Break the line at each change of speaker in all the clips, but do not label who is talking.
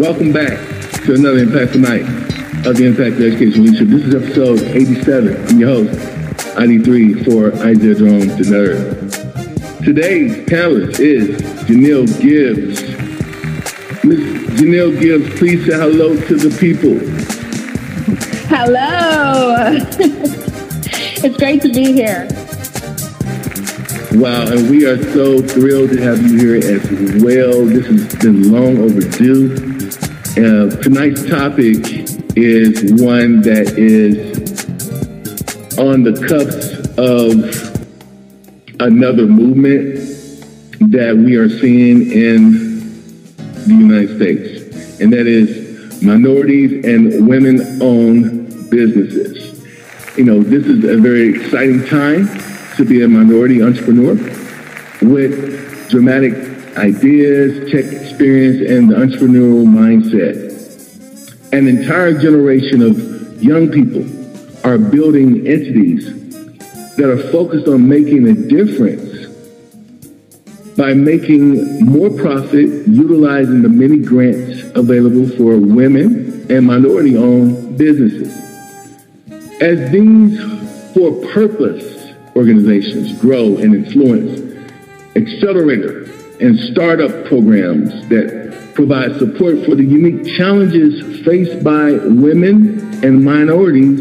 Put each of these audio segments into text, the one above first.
Welcome back to another Impactful Night of the Impact Education Leadership. This is episode 87. I'm your host, ID3 for Isaiah Drone, the nerd. Today's panelist is Jhenielle Gibbs. Ms. Jhenielle Gibbs, please say hello to the people.
Hello. it's great to be here.
Wow, and we are so thrilled to have you here as well. This has been long overdue. Uh, tonight's topic is one that is on the cusp of another movement that we are seeing in the United States, and that is minorities and women-owned businesses. You know, this is a very exciting time to be a minority entrepreneur with dramatic ideas, tech experience, and the entrepreneurial mindset. An entire generation of young people are building entities that are focused on making a difference by making more profit utilizing the many grants available for women and minority-owned businesses. As these for-purpose organizations grow and influence accelerator and startup programs that provide support for the unique challenges faced by women and minorities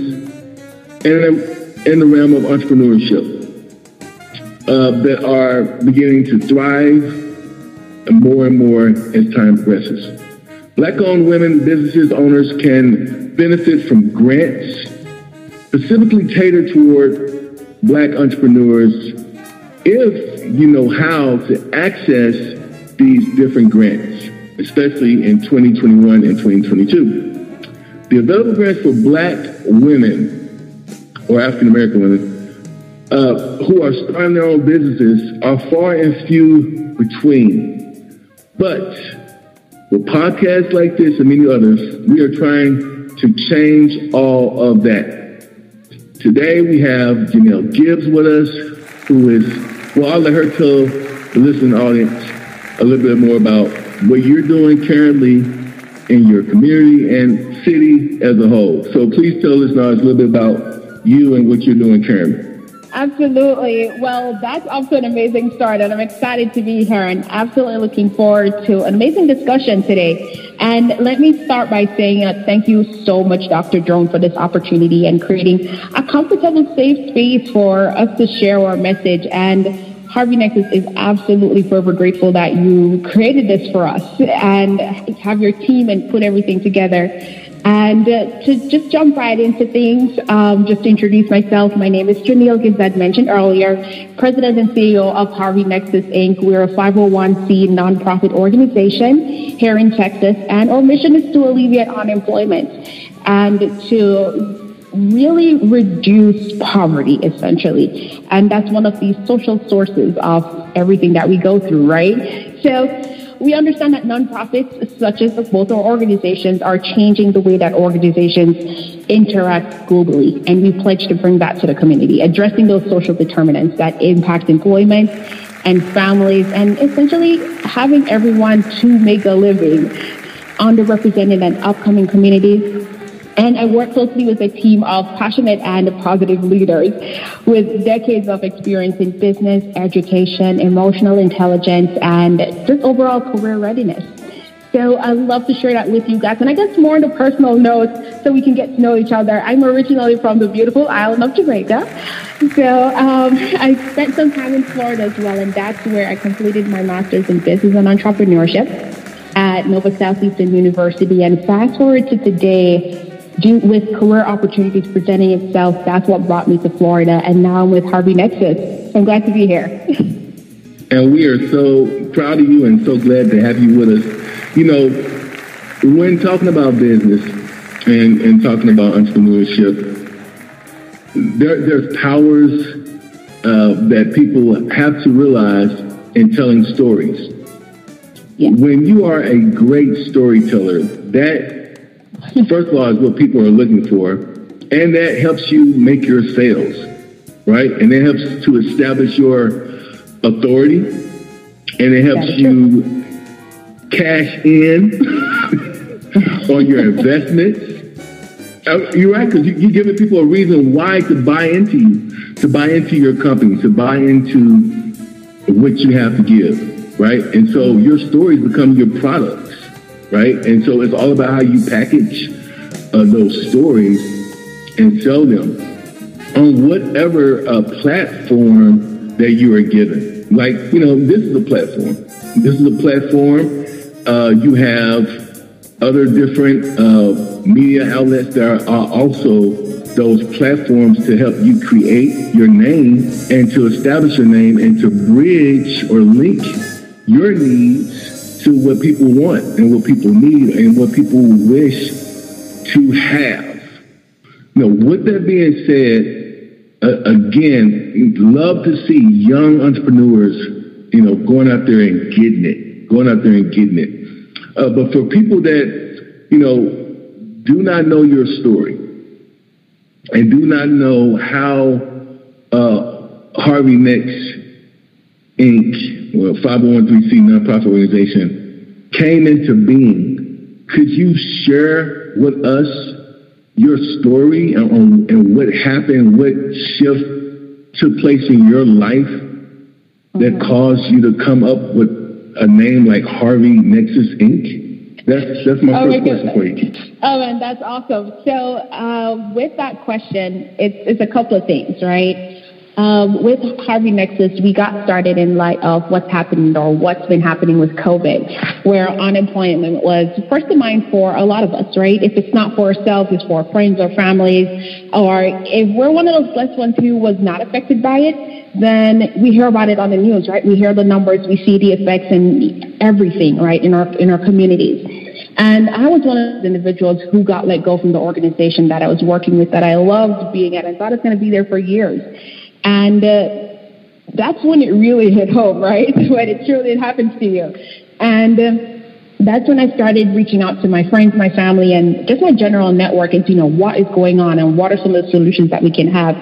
in, in the realm of entrepreneurship uh, that are beginning to thrive more and more as time progresses. Black-owned women businesses owners can benefit from grants specifically tailored toward black entrepreneurs if you know how to access these different grants, especially in 2021 and 2022. The available grants for black women or African American women uh, who are starting their own businesses are far and few between. But with podcasts like this and many others, we are trying to change all of that. Today we have Jhenielle Gibbs with us, who is, well, I'll let her tell the listening audience a little bit more about what you're doing currently in your community and city as a whole. So please tell listeners a little bit about you and what you're doing currently.
Absolutely. Well, that's also an amazing start, and I'm excited to be here and absolutely looking forward to an amazing discussion today. And let me start by saying uh, thank you so much, Dr. Drone, for this opportunity and creating a comfortable, safe space for us to share our message. And Harvey Nexus is absolutely forever grateful that you created this for us and have your team and put everything together. And uh, to just jump right into things, um, just to introduce myself, my name is Gibbs, as mentioned earlier, President and CEO of Harvey Nexus Inc. We're a 501c nonprofit organization here in Texas, and our mission is to alleviate unemployment and to really reduce poverty, essentially. And that's one of the social sources of everything that we go through, right? So we understand that nonprofits, such as both our organizations, are changing the way that organizations interact globally. And we pledge to bring that to the community, addressing those social determinants that impact employment and families, and essentially having everyone to make a living underrepresented and upcoming communities and I work closely with a team of passionate and positive leaders with decades of experience in business, education, emotional intelligence, and just overall career readiness. So I love to share that with you guys. And I guess more on the personal note so we can get to know each other. I'm originally from the beautiful island of Jamaica. So um, I spent some time in Florida as well, and that's where I completed my master's in business and entrepreneurship at Nova Southeastern University. And fast forward to today, with career opportunities presenting itself, that's what brought me to Florida. And now I'm with Harvey Nexus. I'm glad to be here.
and we are so proud of you and so glad to have you with us. You know, when talking about business and, and talking about entrepreneurship, there, there's powers uh, that people have to realize in telling stories. Yeah. When you are a great storyteller, that first of all, is what people are looking for. And that helps you make your sales, right? And it helps to establish your authority. And it helps you cash in on your investments. Uh, you're right, because you're giving people a reason why to buy into you, to buy into your company, to buy into what you have to give, right? And so your stories become your products, right? And so it's all about how you package uh, those stories and sell them on whatever uh, platform that you are given. Like, you know, this is a platform. This is a platform. Uh, you have other different uh, media outlets that are, are also those platforms to help you create your name and to establish your name and to bridge or link your needs to what people want and what people need and what people wish to have. Now, with that being said, uh, again, love to see young entrepreneurs, you know, going out there and getting it, going out there and getting it. Uh, but for people that, you know, do not know your story and do not know how uh, Harvey Nexus Inc., well, 501c nonprofit organization, came into being, could you share with us your story and, and what happened, what shift took place in your life that mm-hmm. caused you to come up with a name like Harvey Nexus Inc.? That's that's my oh first question for you.
Oh, and that's awesome. So, uh, with that question, it's it's a couple of things, right? Um, with Harvey Nexus, we got started in light of what's happening or what's been happening with COVID, where unemployment was first in mind for a lot of us, right? If it's not for ourselves, it's for our friends or families, or if we're one of those blessed ones who was not affected by it, then we hear about it on the news, right? We hear the numbers, we see the effects and everything, right, in our in our communities. And I was one of the individuals who got let go from the organization that I was working with, that I loved being at, and thought it was going to be there for years. And uh, that's when it really hit home, right? when it truly happens to you. And uh, that's when I started reaching out to my friends, my family, and just my general network and you know what is going on and what are some of the solutions that we can have.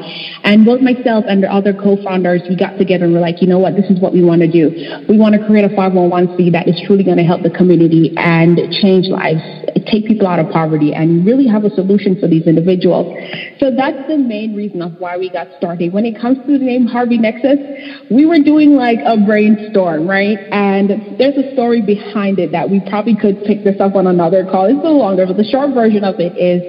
And both myself and the other co-founders, we got together and we're like, you know what, this is what we want to do. We want to create a 501c that is truly going to help the community and change lives, take people out of poverty, and really have a solution for these individuals. So that's the main reason of why we got started. When it comes to the name Harvey Nexus, we were doing like a brainstorm, right? And there's a story behind it that we probably could pick this up on another call. It's a little longer, but the short version of it is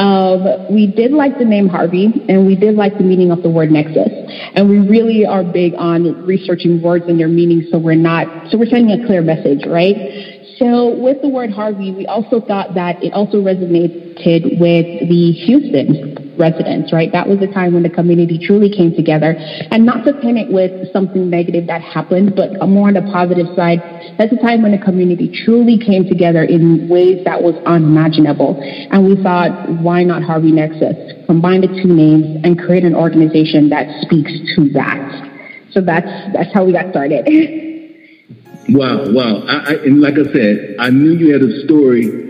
of we did like the name Harvey and we did like the meaning of the word nexus. And we really are big on researching words and their meanings so we're not so we're sending a clear message, right? So with the word Harvey, we also thought that it also resonated with the Houston residents, right? That was the time when the community truly came together and not to pin it with something negative that happened, but more on the positive side. That's the time when the community truly came together in ways that was unimaginable. And we thought, why not Harvey Nexus? Combine the two names and create an organization that speaks to that. So that's, that's how we got started.
Wow, wow. I, I, and like I said, I knew you had a story.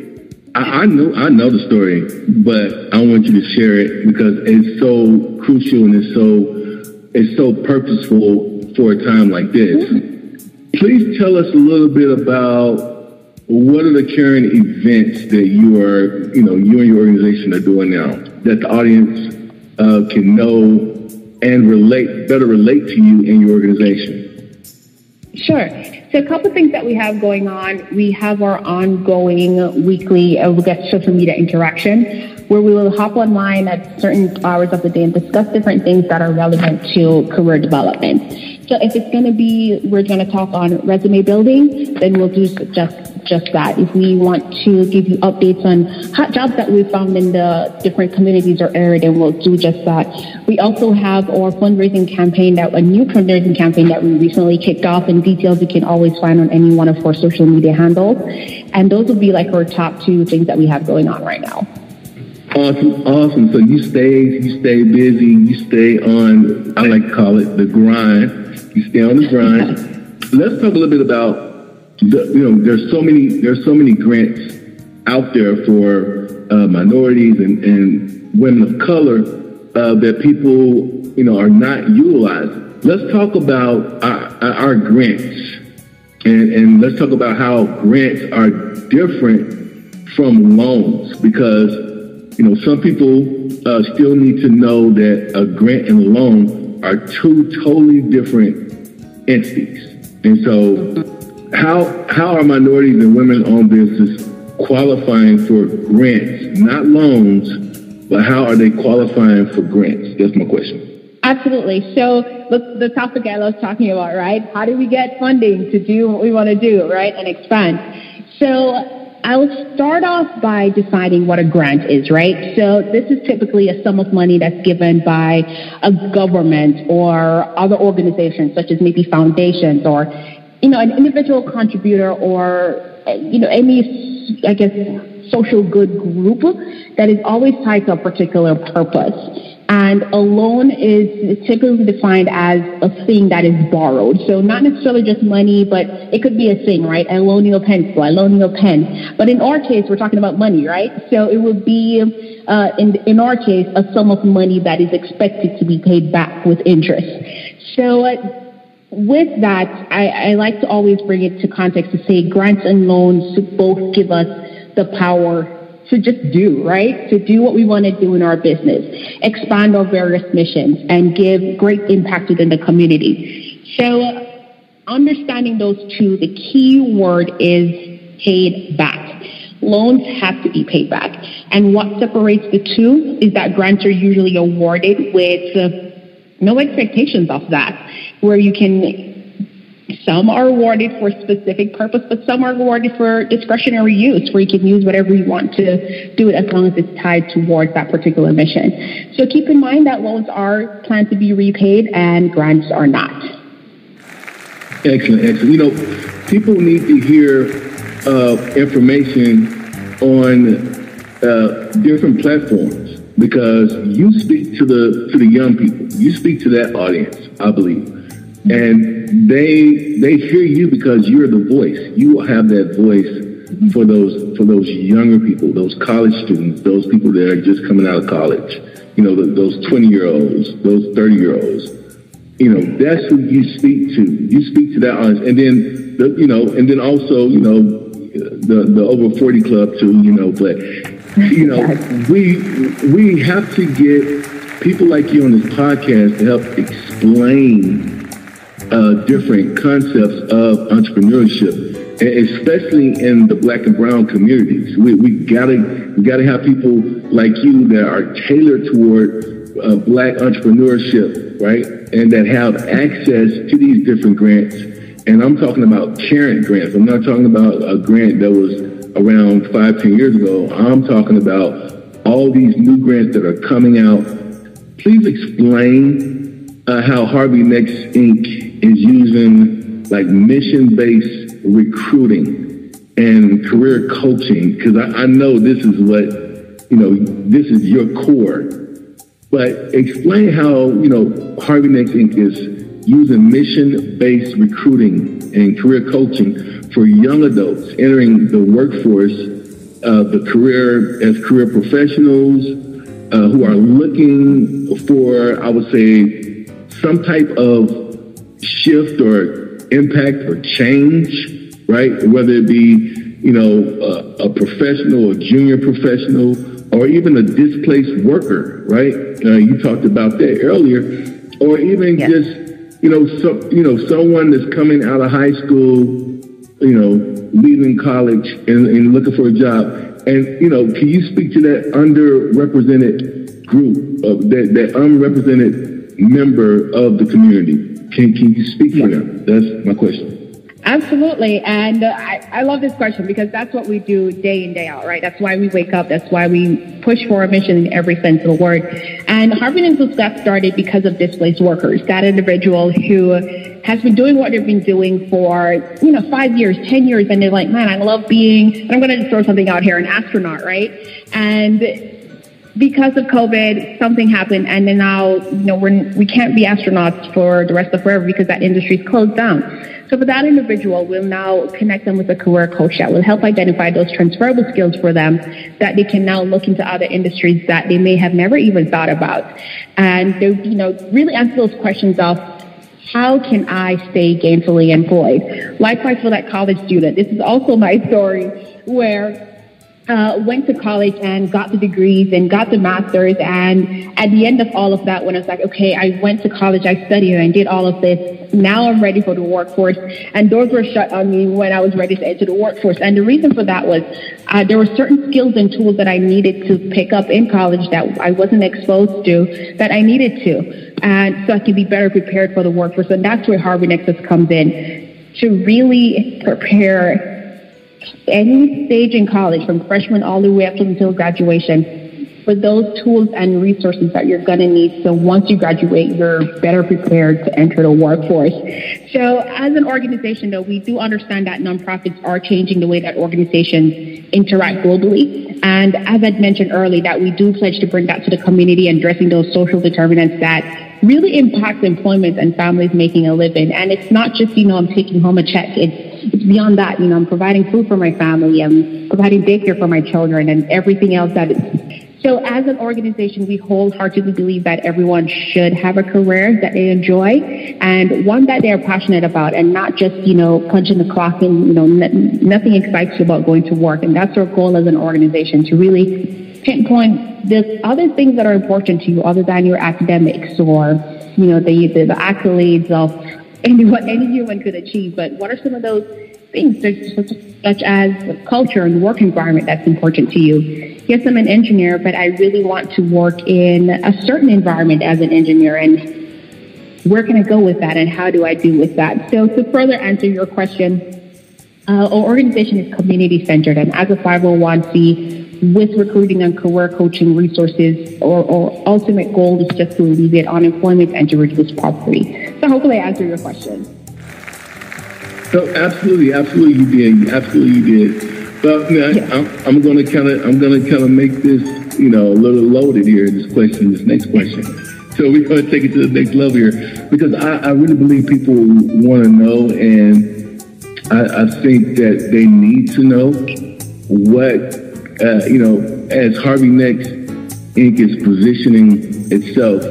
I, I know I know the story, but I want you to share it because it's so crucial and it's so it's so purposeful for a time like this. Please tell us a little bit about what are the current events that you are, you know, you and your organization are doing now that the audience uh, can know and relate, better relate to you and your organization.
Sure. So a couple of things that we have going on. We have our ongoing weekly uh, get social media interaction where we will hop online at certain hours of the day and discuss different things that are relevant to career development. So if it's going to be, we're going to talk on resume building, then we'll do just just that. If we want to give you updates on hot jobs that we found in the different communities or area, then we'll do just that. We also have our fundraising campaign that a new fundraising campaign that we recently kicked off and details you can always find on any one of our social media handles. And those will be like our top two things that we have going on right now.
Awesome, awesome. So you stay, you stay busy, you stay on, I like to call it the grind. You stay on the grind. Let's talk a little bit about the, you know, there's so many there's so many grants out there for uh, minorities and, and women of color uh, that people you know are not utilizing. Let's talk about our, our grants and, and let's talk about how grants are different from loans because you know some people uh, still need to know that a grant and a loan are two totally different entities. And so, how how are minorities and women-owned businesses qualifying for grants, not loans, but how are they qualifying for grants? That's my question.
Absolutely. So the, the topic I was talking about, right? How do we get funding to do what we want to do, right? And expand. So I'll start off by defining what a grant is, right? So this is typically a sum of money that's given by a government or other organizations, such as maybe foundations or, you know, an individual contributor or, you know, any, I guess, social good group that is always tied to a particular purpose. And a loan is typically defined as a thing that is borrowed. So not necessarily just money, but it could be a thing, right? I loan you a pencil, I loan you a pen. But in our case, we're talking about money, right? So it would be, uh, in, in our case, a sum of money that is expected to be paid back with interest. So uh, with that, I, I like to always bring it to context to say grants and loans both give us the power to just do, right? To do what we want to do in our business, expand our various missions, and give great impact within the community. So, understanding those two, the key word is paid back. Loans have to be paid back. And what separates the two is that grants are usually awarded with uh, no expectations of that, where you can some are awarded for specific purpose, but some are awarded for discretionary use, where you can use whatever you want to do it as long as it's tied towards that particular mission. So keep in mind that loans are planned to be repaid and grants are not.
Excellent, excellent. You know, people need to hear uh, information on uh, different platforms because you speak to the to the young people. You speak to that audience, I believe and they they hear you because you're the voice. You have that voice for those for those younger people, those college students, those people that are just coming out of college. You know, the, those twenty year olds, those thirty year olds. You know, that's who you speak to. You speak to that audience, and then the, you know, and then also you know the the over forty club too. You know, but you know we we have to get people like you on this podcast to help explain uh, different concepts of entrepreneurship, especially in the black and brown communities. We, we gotta we gotta have people like you that are tailored toward uh, black entrepreneurship, right, and that have access to these different grants. And I'm talking about current grants. I'm not talking about a grant that was around five, ten years ago. I'm talking about all these new grants that are coming out. Please explain uh, how Harvey Nexus Inc is using like mission-based recruiting and career coaching because I, I know this is what you know this is your core. But explain how you know harvey nexus inc is using mission-based recruiting and career coaching for young adults entering the workforce uh, the career as career professionals uh, who are looking for i would say some type of shift or impact or change, right? Whether it be, you know, a, a professional, a junior professional, or even a displaced worker, right? Uh, you talked about that earlier, or even just, you know, some, you know, someone that's coming out of high school, you know, leaving college and, and looking for a job. And, you know, can you speak to that underrepresented group, of that, that unrepresented member of the community? Can, can you speak for them? That's my question.
Absolutely. And uh, I, I love this question because that's what we do day in, day out, right? That's why we wake up. That's why we push for a mission in every sense of the word. And Harvey Nexus got started because of displaced workers, that individual who has been doing what they've been doing for, you know, five years, 10 years. And they're like, man, I love being, and I'm going to throw something out here, an astronaut, right? And because of COVID, something happened, and then now you know we're we can't be astronauts for the rest of forever because that industry's closed down. So for that individual, we'll now connect them with a career coach that will help identify those transferable skills for them that they can now look into other industries that they may have never even thought about, and they you know really answer those questions of how can I stay gainfully employed? Likewise for that college student, this is also my story where uh, went to college and got the degrees and got the masters. And at the end of all of that, when I was like, okay, I went to college, I studied and did all of this. Now I'm ready for the workforce. And doors were shut on me when I was ready to enter the workforce. And the reason for that was uh, there were certain skills and tools that I needed to pick up in college that I wasn't exposed to that I needed to. And so I could be better prepared for the workforce. And that's where Harvey Nexus comes in to really prepare any stage in college, from freshman all the way up until graduation, for those tools and resources that you're going to need. So once you graduate, you're better prepared to enter the workforce. So as an organization, though, we do understand that nonprofits are changing the way that organizations interact globally. And as I'd mentioned earlier, that we do pledge to bring that to the community and addressing those social determinants that really impact employment and families making a living. And it's not just, you know, I'm taking home a check. It's it's beyond that. You know, I'm providing food for my family, I'm providing daycare for my children, and everything else that is. So, as an organization, we wholeheartedly believe that everyone should have a career that they enjoy and one that they're passionate about, and not just you know punching the clock and you know nothing excites you about going to work. And that's our goal as an organization to really pinpoint the other things that are important to you other than your academics or you know the the, the accolades of any, what any human could achieve. But what are some of those things, such, such as culture and work environment that's important to you? Yes, I'm an engineer, but I really want to work in a certain environment as an engineer. And where can I go with that? And how do I do with that? So to further answer your question, uh, our organization is community centered, and as a 501c, with recruiting and career coaching resources, our, our ultimate goal is just to alleviate unemployment and to reduce poverty. So hopefully I answered your question.
So absolutely, absolutely you did, absolutely you did. But man, yeah. I'm, I'm going to kind of, I'm going to kind of make this, you know, a little loaded here. This question, this next question. So we're going to take it to the next level here because I, I really believe people want to know, and I, I, think that they need to know what, uh, you know, as Harvey Nexus Inc. is positioning itself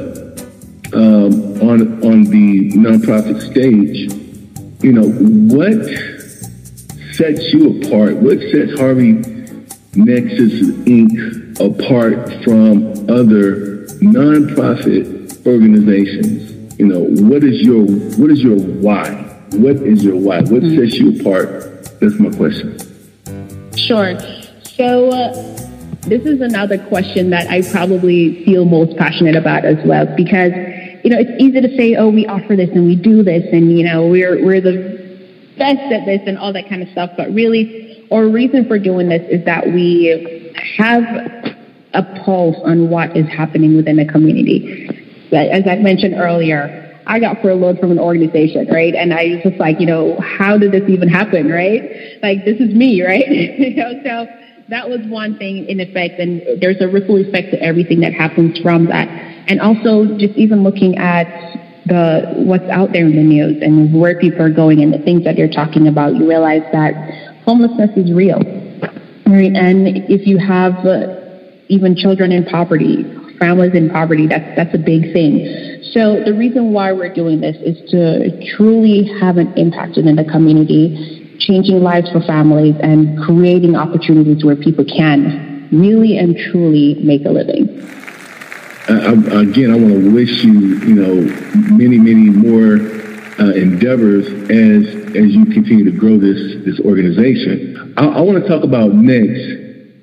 um, on on the nonprofit stage, you know, what sets you apart? What sets Harvey Nexus Inc. apart from other nonprofit organizations? You know, what is your what is your why? What is your why? What mm-hmm. sets you apart? That's my question.
Sure. So. Uh, this is another question that I probably feel most passionate about as well because you know, it's easy to say, oh, we offer this and we do this and, you know, we're, we're the best at this and all that kind of stuff. But really, our reason for doing this is that we have a pulse on what is happening within the community. As I mentioned earlier, I got furloughed from an organization, right? And I was just like, you know, how did this even happen, right? Like, this is me, right? you know, so that was one thing in effect. And there's a ripple effect to everything that happens from that and also just even looking at the what's out there in the news and where people are going and the things that they're talking about, you realize that homelessness is real, right? And if you have uh, even children in poverty, families in poverty, that's that's a big thing. So the reason why we're doing this is to truly have an impact in the community, changing lives for families and creating opportunities where people can really and truly make a living.
I, again, I want to wish you, you know, many, many more uh, endeavors as as you continue to grow this this organization. I, I want to talk about next.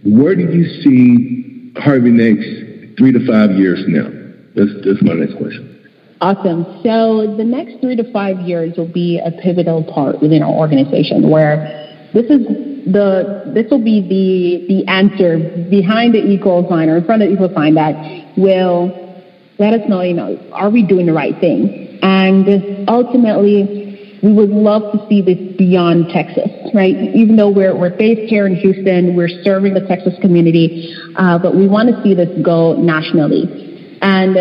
Where do you see Harvey Nexus three to five years from now? That's that's my next question.
Awesome. So the next three to five years will be a pivotal part within our organization where this is the this will be the the answer behind the equal sign or in front of the equal sign that will let us know, you know, are we doing the right thing? And ultimately, we would love to see this beyond Texas, right? Even though we're, we're based here in Houston, we're serving the Texas community, uh, but we want to see this go nationally. And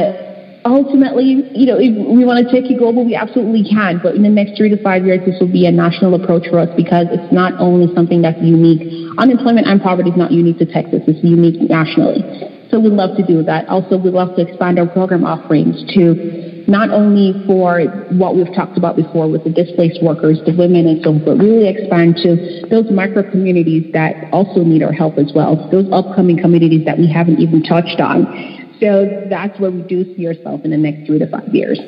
ultimately, you know, if we want to take it global, we absolutely can. But in the next three to five years, this will be a national approach for us because it's not only something that's unique. Unemployment and poverty is not unique to Texas; it's unique nationally. So we'd love to do that. Also, we'd love to expand our program offerings to not only for what we've talked about before with the displaced workers, the women and so forth, but really expand to those micro communities that also need our help as well, those upcoming communities that we haven't even touched on. So that's where we do see ourselves in the next three to five years.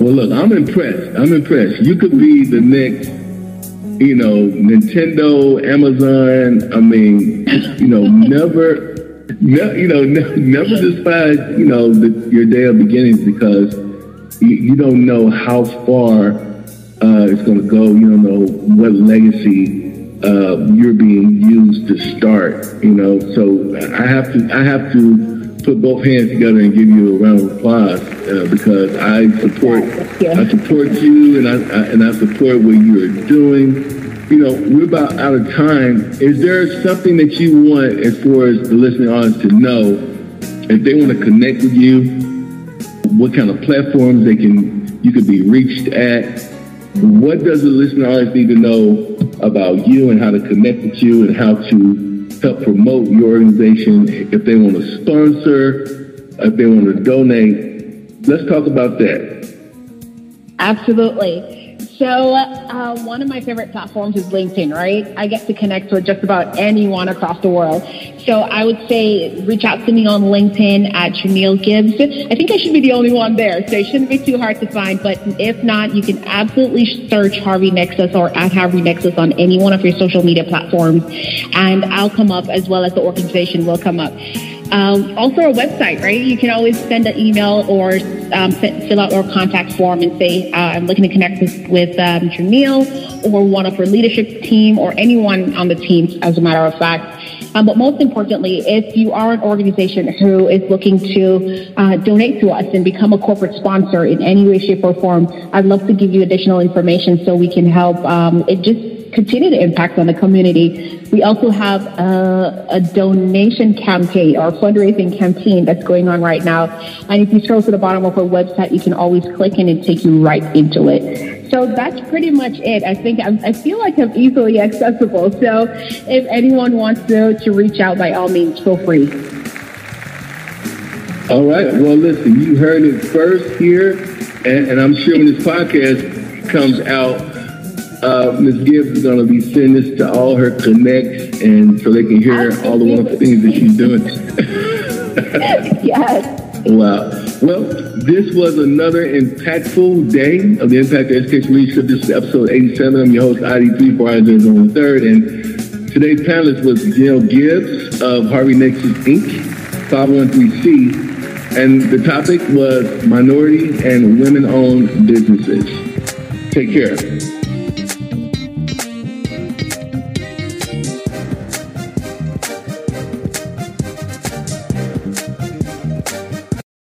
Well, look, I'm impressed. I'm impressed. You could be the next, you know, Nintendo, Amazon. I mean, you know, never, ne- you know, ne- never despise, you know, the, your day of beginnings because you, you don't know how far uh, it's going to go. You don't know what legacy uh, you're being used to start. You know, so I have to, I have to put both hands together and give you a round of applause uh, because I support I support you and I, I, and I support what you are doing. You know, we're about out of time. Is there something that you want as far as the listening audience to know if they want to connect with you? What kind of platforms they can you could be reached at? What does the listening audience need to know about you and how to connect with you and how to help promote your organization, if they want to sponsor, if they want to donate. Let's talk about that.
Absolutely. So, uh, one of my favorite platforms is LinkedIn, right? I get to connect with just about anyone across the world. So, I would say reach out to me on LinkedIn at Jhenielle Gibbs. I think I should be the only one there, so it shouldn't be too hard to find. But if not, you can absolutely search Harvey Nexus or at Harvey Nexus on any one of your social media platforms, and I'll come up as well as the organization will come up. Um, also, our website, right? You can always send an email or um, fill out our contact form and say, uh, I'm looking to connect with, with um, or one of her leadership team or anyone on the team, as a matter of fact. Um, but most importantly, if you are an organization who is looking to uh, donate to us and become a corporate sponsor in any way, shape, or form, I'd love to give you additional information so we can help. Um, it just continue to impact on the community. We also have a, a, donation campaign or fundraising campaign that's going on right now. And if you scroll to the bottom of our website, you can always click and take you right into it. So that's pretty much it. I think I'm, i feel like I'm easily accessible. So if anyone wants to, to reach out, by all means, feel free.
All right. Well, listen, you heard it first here, and, and I'm sure when this podcast comes out, uh, Ms. Gibbs is going to be sending this to all her connects, and so they can hear Absolutely. all the wonderful things that she's doing.
yes.
Wow. Well, this was another impactful day of the Impact of Education Leadership. This is episode 87. I'm your host, ID3 for on the third, and today's panelist was Jhenielle Gibbs of Harvey Nexus Inc., 513C, and the topic was minority and women-owned businesses. Take care.